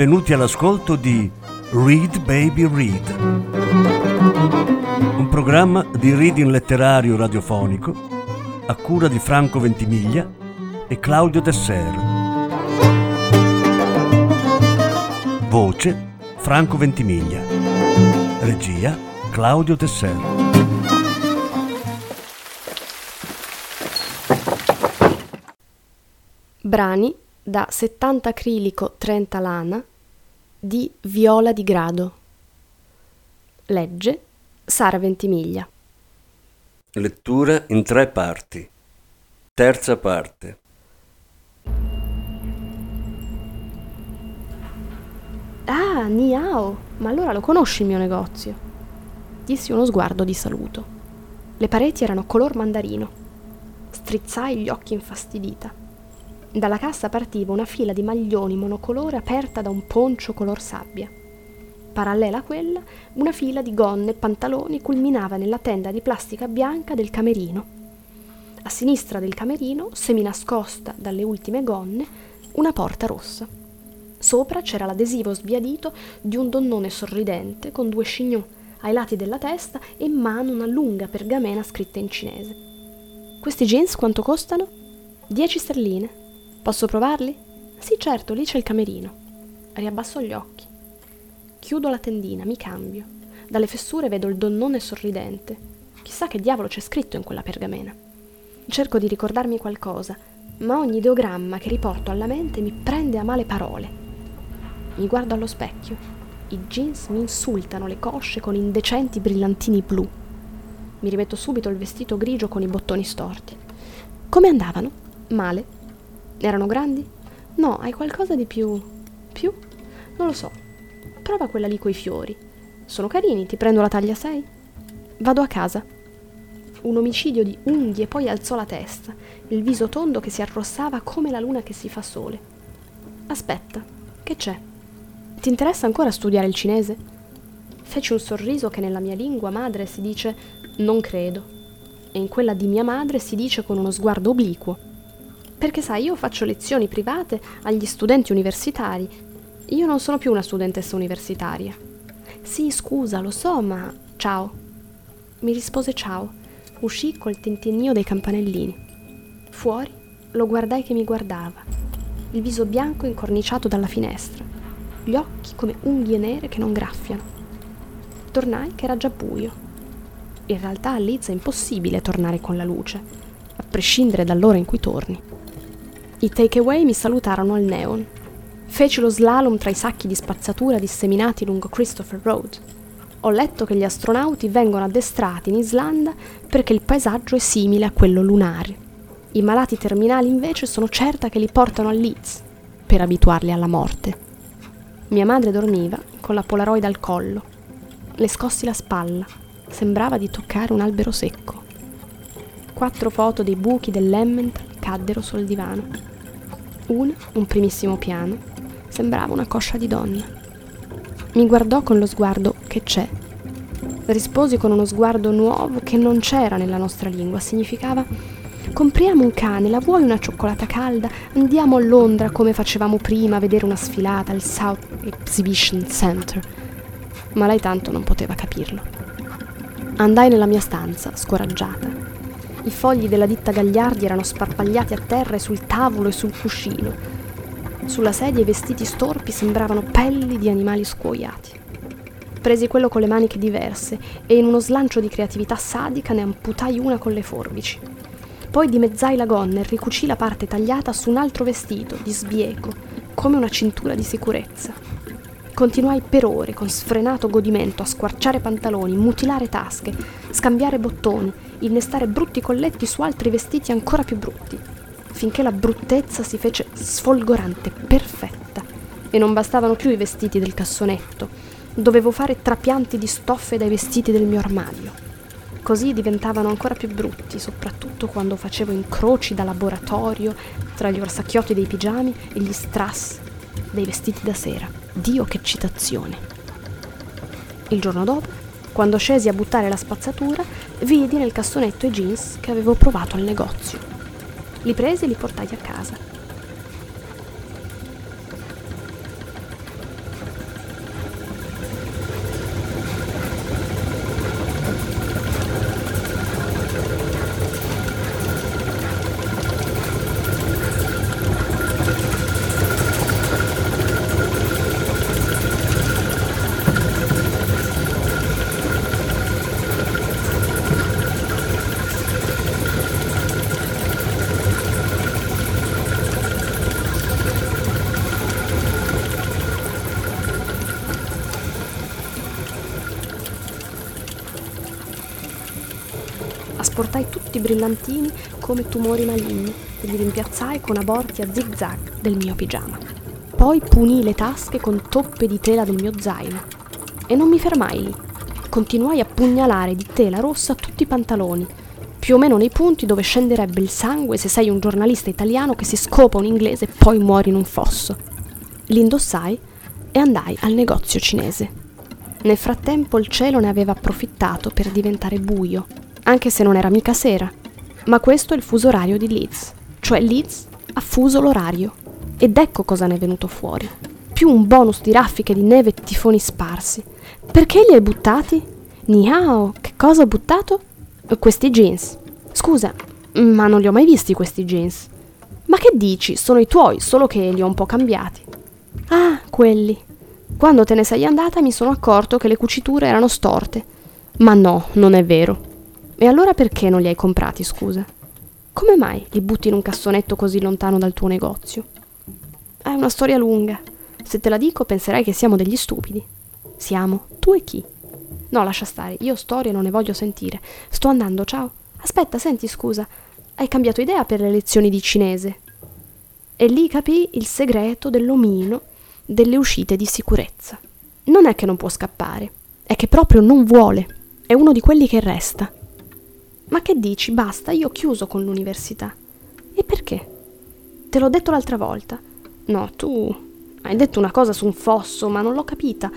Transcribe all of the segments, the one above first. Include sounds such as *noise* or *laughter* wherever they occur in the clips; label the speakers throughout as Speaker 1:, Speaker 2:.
Speaker 1: benvenuti all'ascolto di Read Baby Read, un programma di reading letterario radiofonico a cura di Franco Ventimiglia e Claudio Desser. Voce Franco Ventimiglia. Regia Claudio Desser.
Speaker 2: Brani da 70 acrilico 30 lana di Viola di Grado. Legge Sara Ventimiglia.
Speaker 1: Lettura in tre parti. Terza parte.
Speaker 2: Ah, Niao, ma allora lo conosci il mio negozio? Dissi uno sguardo di saluto. Le pareti erano color mandarino. Strizzai gli occhi infastidita. Dalla cassa partiva una fila di maglioni monocolore aperta da un poncio color sabbia. Parallela a quella, una fila di gonne e pantaloni culminava nella tenda di plastica bianca del camerino. A sinistra del camerino, seminascosta dalle ultime gonne, una porta rossa. Sopra c'era l'adesivo sbiadito di un donnone sorridente con due chignon ai lati della testa e in mano una lunga pergamena scritta in cinese. Questi jeans quanto costano? 10 sterline. Posso provarli? Sì, certo, lì c'è il camerino. Riabbasso gli occhi. Chiudo la tendina, mi cambio. Dalle fessure vedo il donnone sorridente. Chissà che diavolo c'è scritto in quella pergamena. Cerco di ricordarmi qualcosa, ma ogni ideogramma che riporto alla mente mi prende a male parole. Mi guardo allo specchio. I jeans mi insultano le cosce con indecenti brillantini blu. Mi rimetto subito il vestito grigio con i bottoni storti. Come andavano? Male. Erano grandi? No, hai qualcosa di più. più? Non lo so. Prova quella lì coi fiori. Sono carini, ti prendo la taglia 6? Vado a casa. Un omicidio di unghie poi alzò la testa, il viso tondo che si arrossava come la luna che si fa sole. Aspetta, che c'è? Ti interessa ancora studiare il cinese? Feci un sorriso che nella mia lingua madre si dice non credo, e in quella di mia madre si dice con uno sguardo obliquo perché sai, io faccio lezioni private agli studenti universitari. Io non sono più una studentessa universitaria. Sì, scusa, lo so, ma ciao. Mi rispose ciao. Uscì col tintinnio dei campanellini. Fuori lo guardai che mi guardava. Il viso bianco incorniciato dalla finestra. Gli occhi come unghie nere che non graffiano. Tornai che era già buio. In realtà a Liz è impossibile tornare con la luce, a prescindere dall'ora in cui torni. I takeaway mi salutarono al neon. Feci lo slalom tra i sacchi di spazzatura disseminati lungo Christopher Road. Ho letto che gli astronauti vengono addestrati in Islanda perché il paesaggio è simile a quello lunare. I malati terminali invece sono certa che li portano a Leeds per abituarli alla morte. Mia madre dormiva con la polaroid al collo. Le scossi la spalla. Sembrava di toccare un albero secco. Quattro foto dei buchi dell'Emmental caddero sul divano. Una, un primissimo piano, sembrava una coscia di donna. Mi guardò con lo sguardo che c'è. Risposi con uno sguardo nuovo che non c'era nella nostra lingua, significava compriamo un cane, la vuoi una cioccolata calda? Andiamo a Londra come facevamo prima a vedere una sfilata al South Exhibition Center. Ma lei tanto non poteva capirlo. Andai nella mia stanza, scoraggiata. I fogli della ditta Gagliardi erano sparpagliati a terra e sul tavolo e sul cuscino. Sulla sedia i vestiti storpi sembravano pelli di animali scuoiati. Presi quello con le maniche diverse e in uno slancio di creatività sadica ne amputai una con le forbici. Poi dimezzai la gonna e ricucì la parte tagliata su un altro vestito, di sbieco, come una cintura di sicurezza. Continuai per ore, con sfrenato godimento, a squarciare pantaloni, mutilare tasche, scambiare bottoni, innestare brutti colletti su altri vestiti ancora più brutti, finché la bruttezza si fece sfolgorante, perfetta, e non bastavano più i vestiti del cassonetto, dovevo fare trapianti di stoffe dai vestiti del mio armadio. Così diventavano ancora più brutti, soprattutto quando facevo incroci da laboratorio tra gli orsacchiotti dei pigiami e gli strass dei vestiti da sera. Dio che citazione! Il giorno dopo, quando scesi a buttare la spazzatura, vidi nel cassonetto i jeans che avevo provato al negozio. Li presi e li portai a casa. Tutti brillantini come tumori maligni e li rimpiazzai con aborti a zig-zag del mio pigiama. Poi punii le tasche con toppe di tela del mio zaino. E non mi fermai lì. Continuai a pugnalare di tela rossa tutti i pantaloni, più o meno nei punti dove scenderebbe il sangue se sei un giornalista italiano che si scopa un inglese e poi muori in un fosso. Li indossai e andai al negozio cinese. Nel frattempo il cielo ne aveva approfittato per diventare buio, anche se non era mica sera. Ma questo è il fuso orario di Leeds, cioè Leeds ha fuso l'orario. Ed ecco cosa ne è venuto fuori. Più un bonus di raffiche di neve e tifoni sparsi. Perché li hai buttati? Niao, che cosa ho buttato? Questi jeans. Scusa, ma non li ho mai visti questi jeans. Ma che dici? Sono i tuoi, solo che li ho un po' cambiati. Ah, quelli. Quando te ne sei andata mi sono accorto che le cuciture erano storte. Ma no, non è vero. E allora perché non li hai comprati, scusa? Come mai li butti in un cassonetto così lontano dal tuo negozio? È una storia lunga. Se te la dico penserai che siamo degli stupidi. Siamo? Tu e chi? No, lascia stare, io storie non ne voglio sentire. Sto andando, ciao. Aspetta, senti, scusa. Hai cambiato idea per le lezioni di cinese? E lì capì il segreto dell'omino delle uscite di sicurezza. Non è che non può scappare, è che proprio non vuole. È uno di quelli che resta. Ma che dici? Basta, io ho chiuso con l'università. E perché? Te l'ho detto l'altra volta. No, tu hai detto una cosa su un fosso, ma non l'ho capita.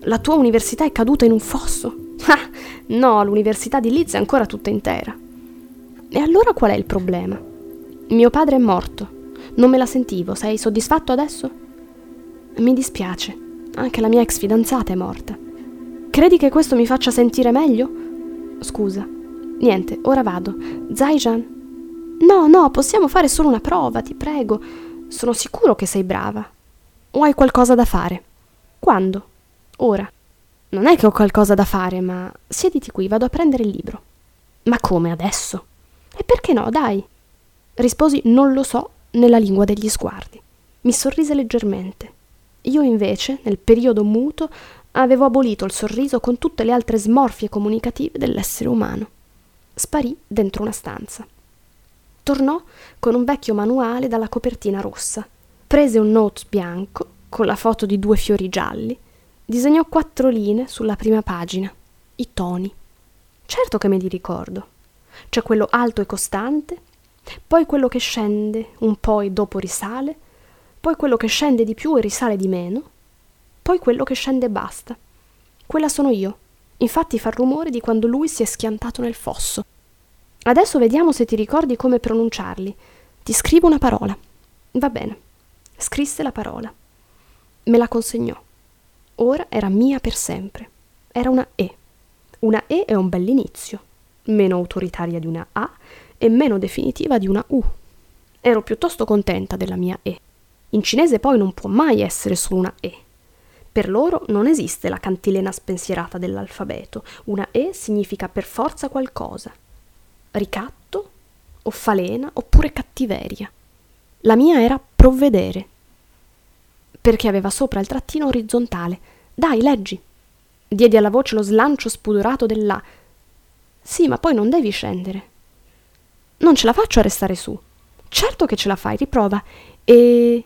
Speaker 2: La tua università è caduta in un fosso? *laughs* Ah, no, l'università di Leeds è ancora tutta intera. E allora qual è il problema? Mio padre è morto. Non me la sentivo. Sei soddisfatto adesso? Mi dispiace. Anche la mia ex fidanzata è morta. Credi che questo mi faccia sentire meglio? Scusa. Niente, ora vado. Zaijan? No, no, possiamo fare solo una prova, ti prego. Sono sicuro che sei brava. O hai qualcosa da fare? Quando? Ora. Non è che ho qualcosa da fare, ma siediti qui, vado a prendere il libro. Ma come adesso? E perché no, dai? Risposi non lo so nella lingua degli sguardi. Mi sorrise leggermente. Io invece, nel periodo muto, avevo abolito il sorriso con tutte le altre smorfie comunicative dell'essere umano. Sparì dentro una stanza. Tornò con un vecchio manuale dalla copertina rossa. Prese un note bianco con la foto di due fiori gialli Disegnò quattro linee sulla prima pagina, i toni. Certo che me li ricordo. C'è quello alto e costante, poi quello che scende un po' e dopo risale, poi quello che scende di più e risale di meno, poi quello che scende e basta. Quella sono io. Infatti fa rumore di quando lui si è schiantato nel fosso. Adesso vediamo se ti ricordi come pronunciarli. Ti scrivo una parola. Va bene. Scrisse la parola. Me la consegnò ora era mia per sempre. Era una E. Una E è un bell'inizio, meno autoritaria di una A e meno definitiva di una U. Ero piuttosto contenta della mia E. In cinese poi non può mai essere solo una E. Per loro non esiste la cantilena spensierata dell'alfabeto. Una E significa per forza qualcosa. Ricatto, o falena, oppure cattiveria. La mia era provvedere, perché aveva sopra il trattino orizzontale. Dai, leggi. Diedi alla voce lo slancio spudorato dell'A. Sì, ma poi non devi scendere. Non ce la faccio a restare su. Certo che ce la fai, riprova. E.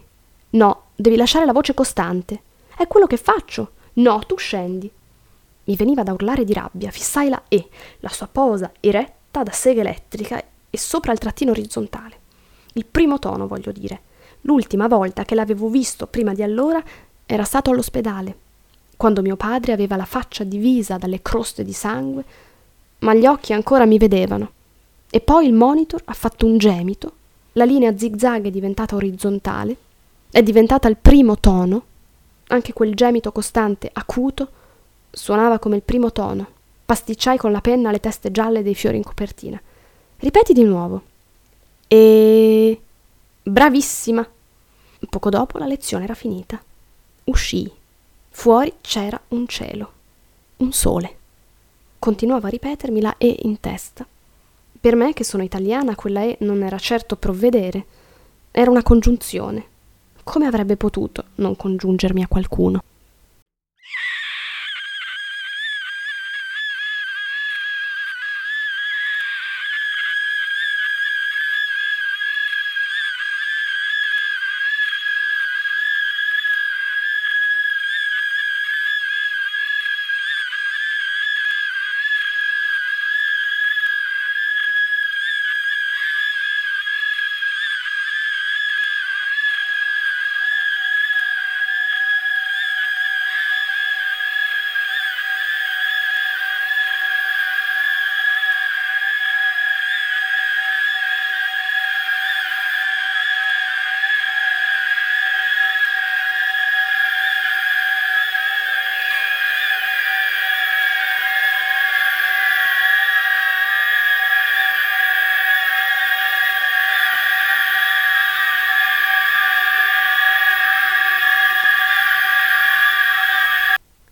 Speaker 2: No, devi lasciare la voce costante. È quello che faccio. No, tu scendi. Mi veniva da urlare di rabbia. Fissai la E, la sua posa eretta da sega elettrica e sopra il trattino orizzontale. Il primo tono, voglio dire. L'ultima volta che l'avevo visto prima di allora era stato all'ospedale, quando mio padre aveva la faccia divisa dalle croste di sangue, ma gli occhi ancora mi vedevano. E poi il monitor ha fatto un gemito, la linea zigzag è diventata orizzontale, è diventata il primo tono, anche quel gemito costante, acuto, suonava come il primo tono. Pasticciai con la penna le teste gialle dei fiori in copertina. Ripeti di nuovo. E Bravissima! Poco dopo la lezione era finita. Uscii. Fuori c'era un cielo, un sole. Continuavo a ripetermi la E in testa. Per me, che sono italiana, quella E non era certo provvedere, era una congiunzione. Come avrebbe potuto non congiungermi a qualcuno?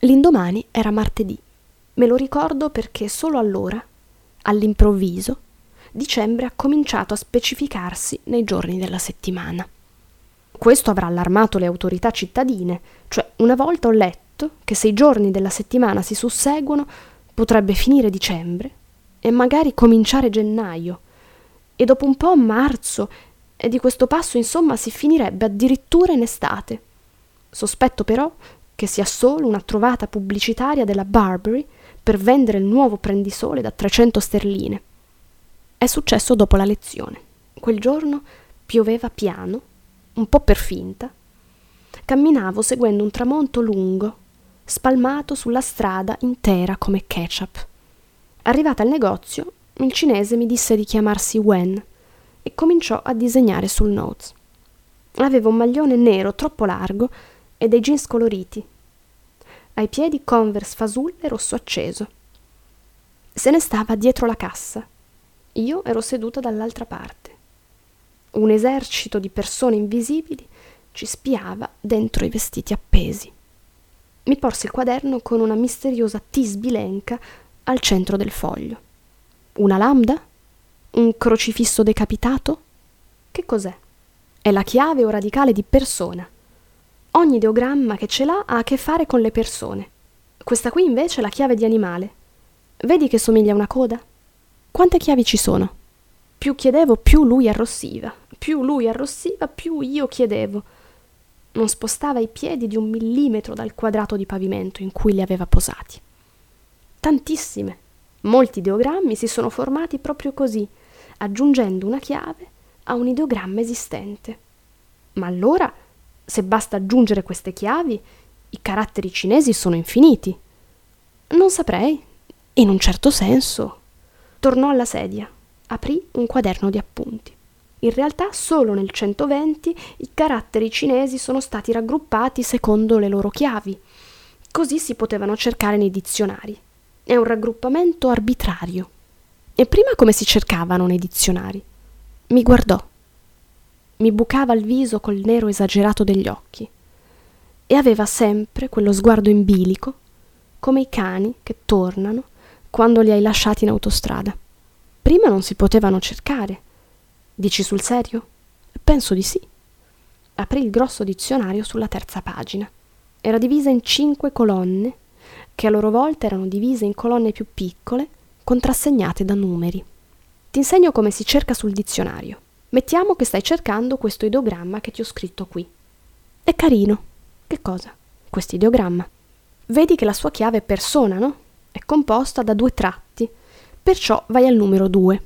Speaker 2: L'indomani era martedì. Me lo ricordo perché solo allora, all'improvviso, dicembre ha cominciato a specificarsi nei giorni della settimana. Questo avrà allarmato le autorità cittadine, cioè una volta ho letto che se i giorni della settimana si susseguono potrebbe finire dicembre e magari cominciare gennaio, e dopo un po' marzo, e di questo passo insomma si finirebbe addirittura in estate. Sospetto però che sia solo una trovata pubblicitaria della Barbary per vendere il nuovo prendisole da 300 sterline. È successo dopo la lezione. Quel giorno pioveva piano, un po' per finta. Camminavo seguendo un tramonto lungo, spalmato sulla strada intera come ketchup. Arrivata al negozio, il cinese mi disse di chiamarsi Wen e cominciò a disegnare sul notes. Aveva un maglione nero troppo largo e dei jeans coloriti. Ai piedi converse fasulle rosso acceso. Se ne stava dietro la cassa. Io ero seduta dall'altra parte. Un esercito di persone invisibili ci spiava dentro i vestiti appesi. Mi porse il quaderno con una misteriosa T sbilenca al centro del foglio. Una lambda? Un crocifisso decapitato? Che cos'è? È la chiave o radicale di persona. Ogni ideogramma che ce l'ha ha a che fare con le persone. Questa qui invece è la chiave di animale. Vedi che somiglia a una coda? Quante chiavi ci sono? Più chiedevo, più lui arrossiva. Più lui arrossiva, più io chiedevo. Non spostava i piedi di un millimetro dal quadrato di pavimento in cui li aveva posati. Tantissime. Molti ideogrammi si sono formati proprio così, aggiungendo una chiave a un ideogramma esistente. Ma allora se basta aggiungere queste chiavi, i caratteri cinesi sono infiniti. Non saprei. In un certo senso. Tornò alla sedia, aprì un quaderno di appunti. In realtà solo nel 120 i caratteri cinesi sono stati raggruppati secondo le loro chiavi. Così si potevano cercare nei dizionari. È un raggruppamento arbitrario. E prima come si cercavano nei dizionari? Mi guardò mi bucava il viso col nero esagerato degli occhi e aveva sempre quello sguardo in bilico, come i cani che tornano quando li hai lasciati in autostrada. Prima non si potevano cercare. Dici sul serio? Penso di sì. Aprì il grosso dizionario sulla terza pagina. Era divisa in cinque colonne, che a loro volta erano divise in colonne più piccole, contrassegnate da numeri. Ti insegno come si cerca sul dizionario. Mettiamo che stai cercando questo ideogramma che ti ho scritto qui. È carino. Che cosa? Questo ideogramma. Vedi che la sua chiave è persona, no? È composta da due tratti. Perciò vai al numero 2.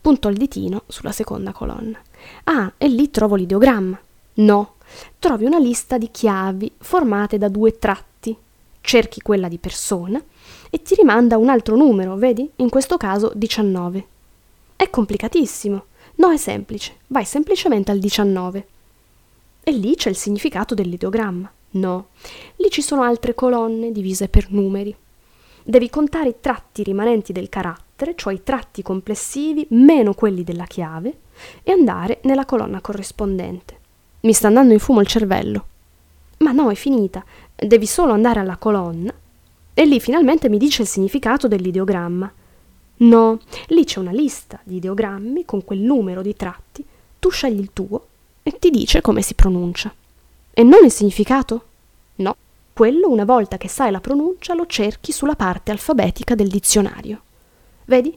Speaker 2: Punto il ditino sulla seconda colonna. Ah, e lì trovo l'ideogramma. No, trovi una lista di chiavi formate da due tratti. Cerchi quella di persona e ti rimanda un altro numero, vedi? In questo caso 19. È complicatissimo. No, è semplice, vai semplicemente al 19. E lì c'è il significato dell'ideogramma. No, lì ci sono altre colonne divise per numeri. Devi contare i tratti rimanenti del carattere, cioè i tratti complessivi meno quelli della chiave, e andare nella colonna corrispondente. Mi sta andando in fumo il cervello. Ma no, è finita. Devi solo andare alla colonna e lì finalmente mi dice il significato dell'ideogramma. No, lì c'è una lista di ideogrammi con quel numero di tratti, tu scegli il tuo e ti dice come si pronuncia. E non il significato? No, quello una volta che sai la pronuncia lo cerchi sulla parte alfabetica del dizionario. Vedi?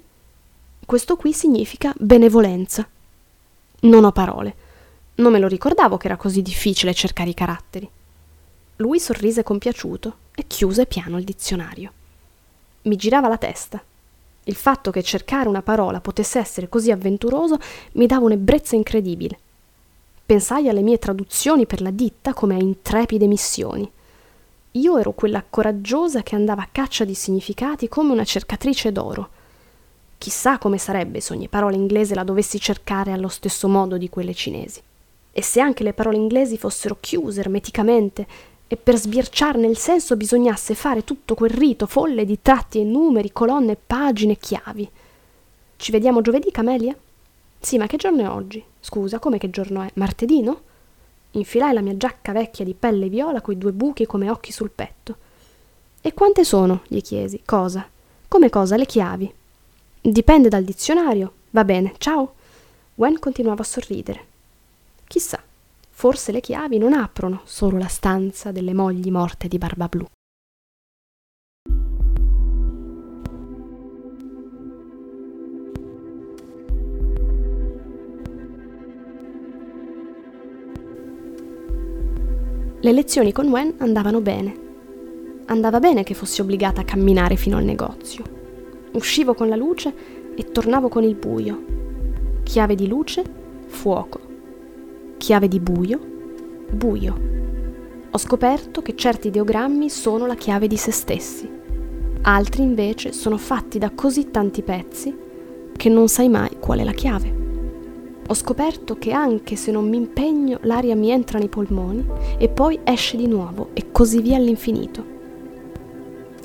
Speaker 2: Questo qui significa benevolenza. Non ho parole. Non me lo ricordavo che era così difficile cercare i caratteri. Lui sorrise compiaciuto e chiuse piano il dizionario. Mi girava la testa il fatto che cercare una parola potesse essere così avventuroso mi dava un'ebbrezza incredibile. Pensai alle mie traduzioni per la ditta come a intrepide missioni. Io ero quella coraggiosa che andava a caccia di significati come una cercatrice d'oro. Chissà come sarebbe se ogni parola inglese la dovessi cercare allo stesso modo di quelle cinesi. E se anche le parole inglesi fossero chiuse ermeticamente e per sbirciarne il senso bisognasse fare tutto quel rito folle di tratti e numeri, colonne, pagine, chiavi. Ci vediamo giovedì, Camelia? Sì, ma che giorno è oggi? Scusa, come che giorno è? Martedì, no? Infilai la mia giacca vecchia di pelle viola coi due buchi come occhi sul petto. E quante sono? gli chiesi. Cosa? Come cosa? Le chiavi. Dipende dal dizionario. Va bene, ciao. Gwen continuava a sorridere. Chissà, forse le chiavi non aprono solo la stanza delle mogli morte di Barba Blu. Le lezioni con Wen andavano bene. Andava bene che fossi obbligata a camminare fino al negozio. Uscivo con la luce e tornavo con il buio. Chiave di luce, fuoco. Chiave di buio, buio. Ho scoperto che certi ideogrammi sono la chiave di se stessi. Altri invece sono fatti da così tanti pezzi che non sai mai qual è la chiave. Ho scoperto che anche se non mi impegno l'aria mi entra nei polmoni e poi esce di nuovo e così via all'infinito.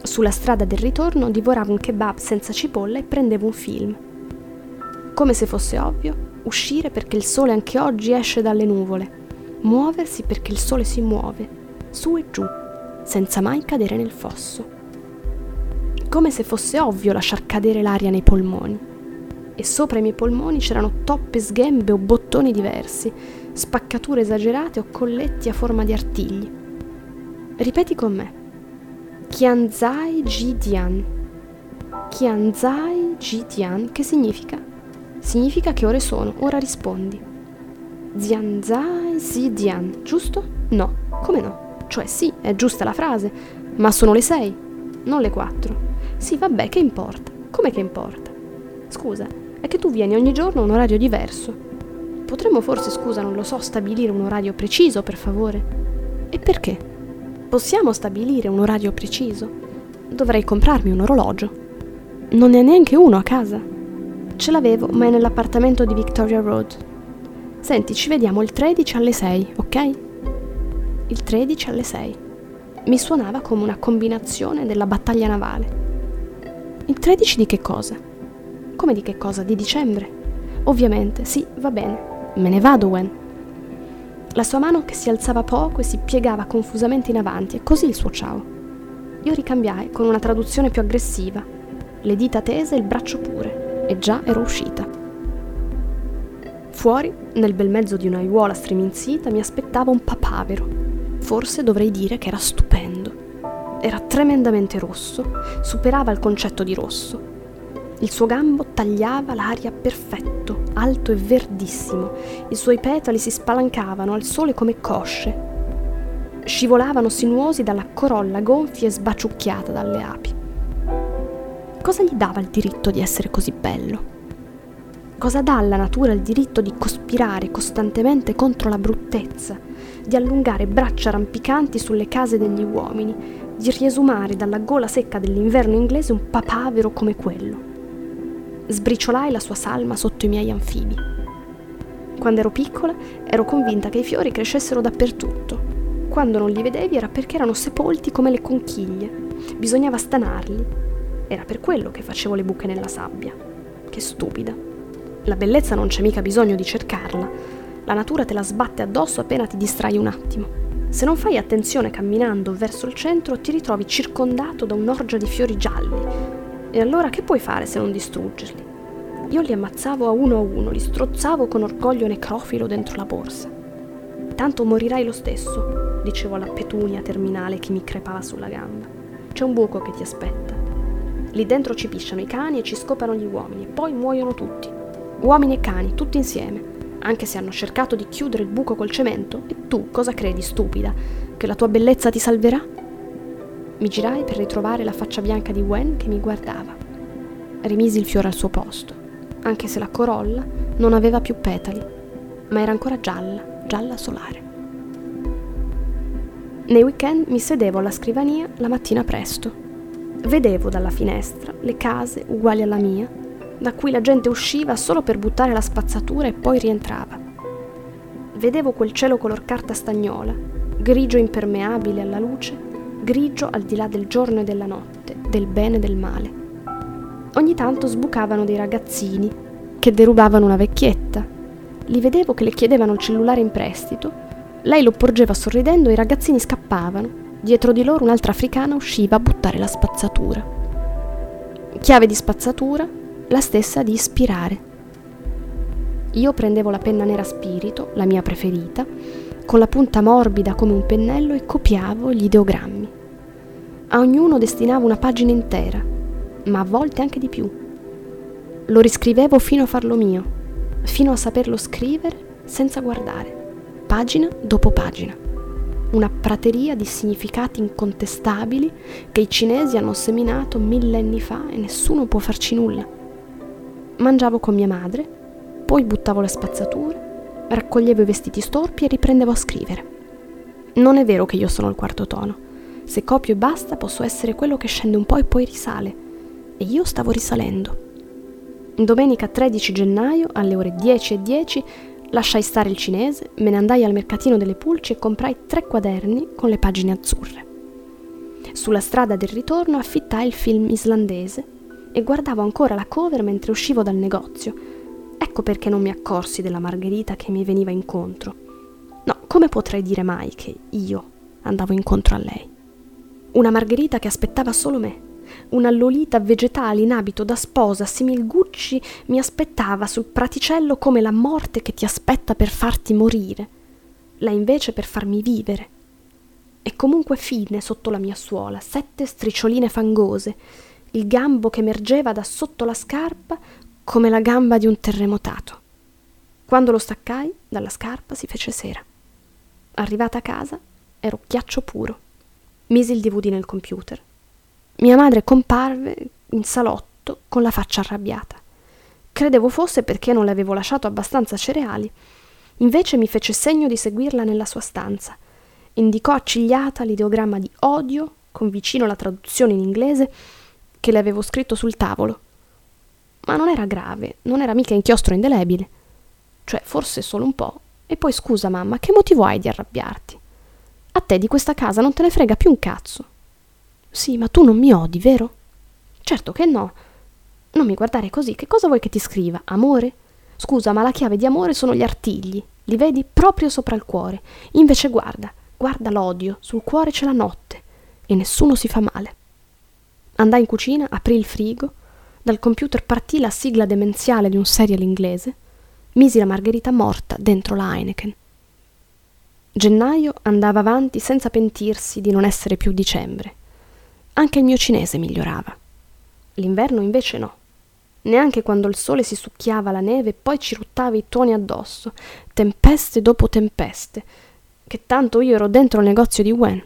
Speaker 2: Sulla strada del ritorno divoravo un kebab senza cipolla e prendevo un film. Come se fosse ovvio, uscire perché il sole anche oggi esce dalle nuvole, muoversi perché il sole si muove, su e giù, senza mai cadere nel fosso. Come se fosse ovvio lasciar cadere l'aria nei polmoni e sopra i miei polmoni c'erano toppe, sghembe o bottoni diversi, spaccature esagerate o colletti a forma di artigli. Ripeti con me. Qianzai Jidian. Qianzai Jidian, che significa? Significa che ore sono, ora rispondi. Zianzai Zidian, giusto? No, come no? Cioè sì, è giusta la frase, ma sono le sei, non le quattro. Sì, vabbè, che importa? Come che importa? Scusa, è che tu vieni ogni giorno a un orario diverso. Potremmo forse, scusa, non lo so, stabilire un orario preciso, per favore? E perché? Possiamo stabilire un orario preciso? Dovrei comprarmi un orologio. Non ne ha neanche uno a casa. Ce l'avevo, ma è nell'appartamento di Victoria Road. Senti, ci vediamo il 13 alle 6, ok? Il 13 alle 6. Mi suonava come una combinazione della battaglia navale. Il 13 di che cosa? Come di che cosa? Di dicembre? Ovviamente, sì, va bene. Me ne vado, Wen. La sua mano che si alzava poco e si piegava confusamente in avanti, e così il suo ciao. Io ricambiai con una traduzione più aggressiva, le dita tese e il braccio pure, e già ero uscita. Fuori, nel bel mezzo di un'aiuola striminzita, mi aspettava un papavero. Forse dovrei dire che era stupendo. Era tremendamente rosso, superava il concetto di rosso, il suo gambo tagliava l'aria perfetto, alto e verdissimo. I suoi petali si spalancavano al sole come cosce. Scivolavano sinuosi dalla corolla gonfia e sbaciucchiata dalle api. Cosa gli dava il diritto di essere così bello? Cosa dà alla natura il diritto di cospirare costantemente contro la bruttezza, di allungare braccia rampicanti sulle case degli uomini, di riesumare dalla gola secca dell'inverno inglese un papavero come quello? sbriciolai la sua salma sotto i miei anfibi. Quando ero piccola ero convinta che i fiori crescessero dappertutto. Quando non li vedevi era perché erano sepolti come le conchiglie. Bisognava stanarli. Era per quello che facevo le buche nella sabbia. Che stupida. La bellezza non c'è mica bisogno di cercarla. La natura te la sbatte addosso appena ti distrai un attimo. Se non fai attenzione camminando verso il centro, ti ritrovi circondato da un'orgia di fiori gialli, e allora che puoi fare se non distruggerli? Io li ammazzavo a uno a uno, li strozzavo con orgoglio necrofilo dentro la borsa. Tanto morirai lo stesso, dicevo alla petunia terminale che mi crepava sulla gamba. C'è un buco che ti aspetta. Lì dentro ci pisciano i cani e ci scopano gli uomini, poi muoiono tutti. Uomini e cani, tutti insieme, anche se hanno cercato di chiudere il buco col cemento. E tu cosa credi, stupida? Che la tua bellezza ti salverà? Mi girai per ritrovare la faccia bianca di Wen che mi guardava. Rimisi il fiore al suo posto, anche se la corolla non aveva più petali, ma era ancora gialla, gialla solare. Nei weekend mi sedevo alla scrivania la mattina presto. Vedevo dalla finestra le case uguali alla mia, da cui la gente usciva solo per buttare la spazzatura e poi rientrava. Vedevo quel cielo color carta stagnola, grigio impermeabile alla luce grigio al di là del giorno e della notte, del bene e del male. Ogni tanto sbucavano dei ragazzini che derubavano una vecchietta. Li vedevo che le chiedevano il cellulare in prestito, lei lo porgeva sorridendo e i ragazzini scappavano. Dietro di loro un'altra africana usciva a buttare la spazzatura. Chiave di spazzatura, la stessa di ispirare. Io prendevo la penna nera spirito, la mia preferita, con la punta morbida come un pennello e copiavo gli ideogrammi. A ognuno destinavo una pagina intera, ma a volte anche di più. Lo riscrivevo fino a farlo mio, fino a saperlo scrivere senza guardare, pagina dopo pagina. Una prateria di significati incontestabili che i cinesi hanno seminato millenni fa e nessuno può farci nulla. Mangiavo con mia madre, poi buttavo le spazzature raccoglievo i vestiti storpi e riprendevo a scrivere. Non è vero che io sono il quarto tono. Se copio e basta posso essere quello che scende un po' e poi risale. E io stavo risalendo. Domenica 13 gennaio, alle ore 10.10, 10, lasciai stare il cinese, me ne andai al mercatino delle pulci e comprai tre quaderni con le pagine azzurre. Sulla strada del ritorno affittai il film islandese e guardavo ancora la cover mentre uscivo dal negozio, Ecco perché non mi accorsi della Margherita che mi veniva incontro. No, come potrei dire mai che io andavo incontro a lei? Una Margherita che aspettava solo me. Una Lolita vegetale in abito da sposa simil Gucci mi aspettava sul praticello come la morte che ti aspetta per farti morire. Lei invece per farmi vivere. E comunque fine sotto la mia suola, sette stricioline fangose, il gambo che emergeva da sotto la scarpa come la gamba di un terremotato. Quando lo staccai dalla scarpa si fece sera. Arrivata a casa ero ghiaccio puro. Misi il DVD nel computer. Mia madre comparve in salotto con la faccia arrabbiata. Credevo fosse perché non le avevo lasciato abbastanza cereali. Invece mi fece segno di seguirla nella sua stanza. Indicò accigliata l'ideogramma di odio, con vicino la traduzione in inglese, che le avevo scritto sul tavolo ma non era grave, non era mica inchiostro indelebile. Cioè, forse solo un po'. E poi scusa mamma, che motivo hai di arrabbiarti? A te di questa casa non te ne frega più un cazzo. Sì, ma tu non mi odi, vero? Certo che no. Non mi guardare così, che cosa vuoi che ti scriva? Amore? Scusa, ma la chiave di amore sono gli artigli. Li vedi proprio sopra il cuore. Invece guarda, guarda l'odio, sul cuore c'è la notte. E nessuno si fa male. Andai in cucina, aprì il frigo, dal computer partì la sigla demenziale di un serial inglese, misi la margherita morta dentro la Heineken. Gennaio andava avanti senza pentirsi di non essere più dicembre. Anche il mio cinese migliorava. L'inverno invece no. Neanche quando il sole si succhiava la neve e poi ci ruttava i tuoni addosso, tempeste dopo tempeste, che tanto io ero dentro il negozio di Wen.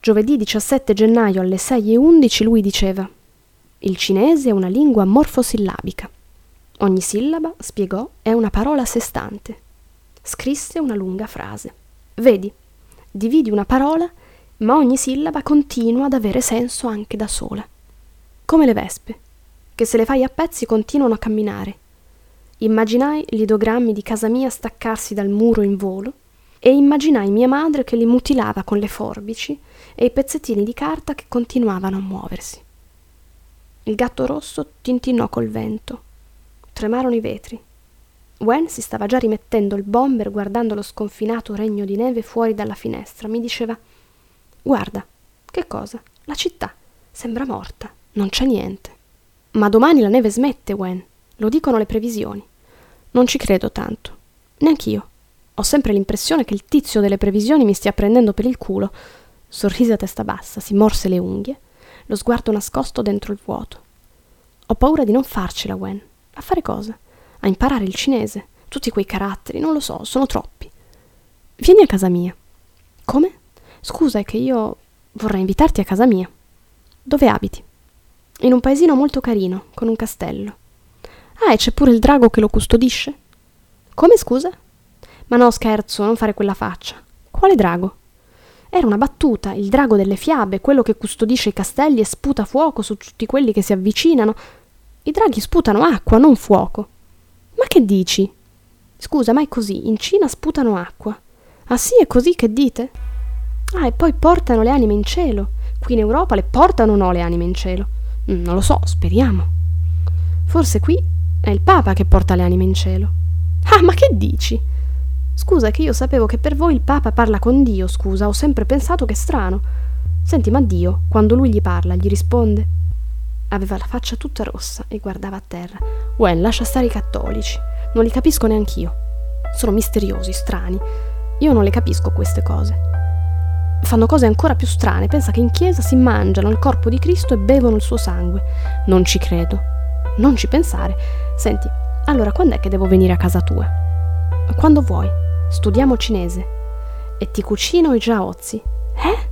Speaker 2: Giovedì 17 gennaio alle 6.11 lui diceva il cinese è una lingua morfosillabica. Ogni sillaba, spiegò, è una parola a sé stante. Scrisse una lunga frase. Vedi, dividi una parola, ma ogni sillaba continua ad avere senso anche da sola. Come le vespe, che se le fai a pezzi continuano a camminare. Immaginai gli idogrammi di casa mia staccarsi dal muro in volo e immaginai mia madre che li mutilava con le forbici e i pezzettini di carta che continuavano a muoversi. Il gatto rosso tintinnò col vento. Tremarono i vetri. Wen si stava già rimettendo il bomber guardando lo sconfinato regno di neve fuori dalla finestra. Mi diceva: Guarda, che cosa? La città sembra morta, non c'è niente. Ma domani la neve smette, Wen. Lo dicono le previsioni. Non ci credo tanto. Neanch'io. Ho sempre l'impressione che il tizio delle previsioni mi stia prendendo per il culo. Sorrise a testa bassa, si morse le unghie lo sguardo nascosto dentro il vuoto. Ho paura di non farcela, Gwen. A fare cosa? A imparare il cinese. Tutti quei caratteri, non lo so, sono troppi. Vieni a casa mia. Come? Scusa, è che io vorrei invitarti a casa mia. Dove abiti? In un paesino molto carino, con un castello. Ah, e c'è pure il drago che lo custodisce? Come scusa? Ma no, scherzo, non fare quella faccia. Quale drago? Era una battuta, il drago delle fiabe, quello che custodisce i castelli e sputa fuoco su tutti quelli che si avvicinano. I draghi sputano acqua, non fuoco. Ma che dici? Scusa, ma è così, in Cina sputano acqua. Ah sì, è così che dite? Ah, e poi portano le anime in cielo. Qui in Europa le portano o no le anime in cielo? Mm, non lo so, speriamo. Forse qui è il Papa che porta le anime in cielo. Ah, ma che dici? Scusa, che io sapevo che per voi il Papa parla con Dio, scusa, ho sempre pensato che è strano. Senti, ma Dio, quando lui gli parla, gli risponde? Aveva la faccia tutta rossa e guardava a terra. Wen, lascia stare i cattolici. Non li capisco neanch'io. Sono misteriosi, strani. Io non le capisco queste cose. Fanno cose ancora più strane. Pensa che in chiesa si mangiano il corpo di Cristo e bevono il suo sangue. Non ci credo. Non ci pensare. Senti, allora quando è che devo venire a casa tua? Quando vuoi. Studiamo cinese. E ti cucino i jiaozi. Eh?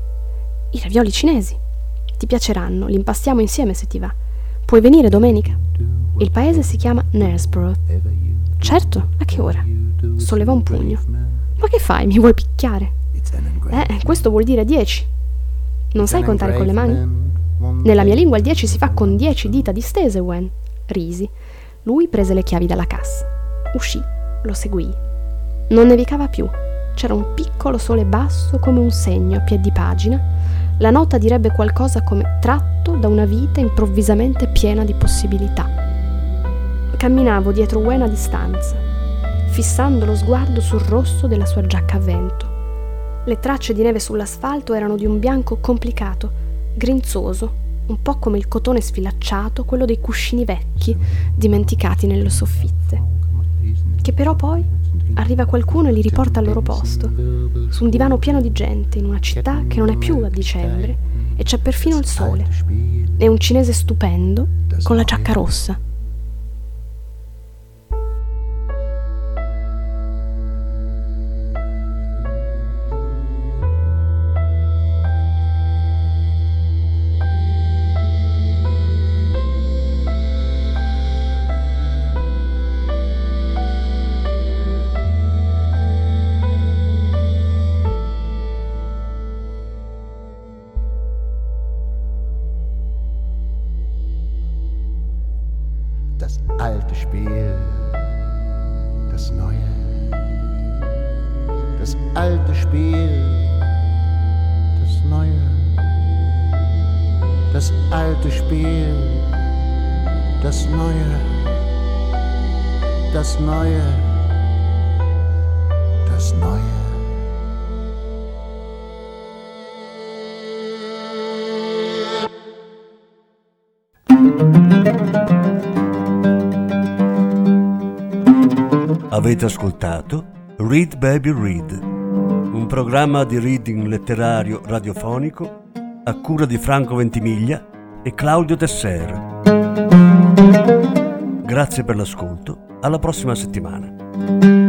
Speaker 2: I ravioli cinesi. Ti piaceranno, li impastiamo insieme se ti va. Puoi venire domenica? Il paese si chiama Knaresborough. Certo, a che ora? Solleva un pugno. Ma che fai? Mi vuoi picchiare? Eh, questo vuol dire 10. Non sai contare con le mani? Nella mia lingua il 10 si fa con 10 dita distese, Wen. Risi. Lui prese le chiavi dalla cassa. Uscì, lo seguì. Non nevicava più. C'era un piccolo sole basso come un segno a piedi pagina la nota direbbe qualcosa come tratto da una vita improvvisamente piena di possibilità. Camminavo dietro Wen a distanza, fissando lo sguardo sul rosso della sua giacca a vento. Le tracce di neve sull'asfalto erano di un bianco complicato, grinzoso, un po' come il cotone sfilacciato, quello dei cuscini vecchi, dimenticati nelle soffitte, che però poi arriva qualcuno e li riporta al loro posto, su un divano pieno di gente, in una città che non è più a dicembre e c'è perfino il sole. E un cinese stupendo con la giacca rossa.
Speaker 3: Das alte Spiel, das neue, das neue, das neue.
Speaker 1: Avete ascoltato Read Baby Read, un programma di reading letterario radiofonico a cura di Franco Ventimiglia e Claudio Tesser. Grazie per l'ascolto, alla prossima settimana.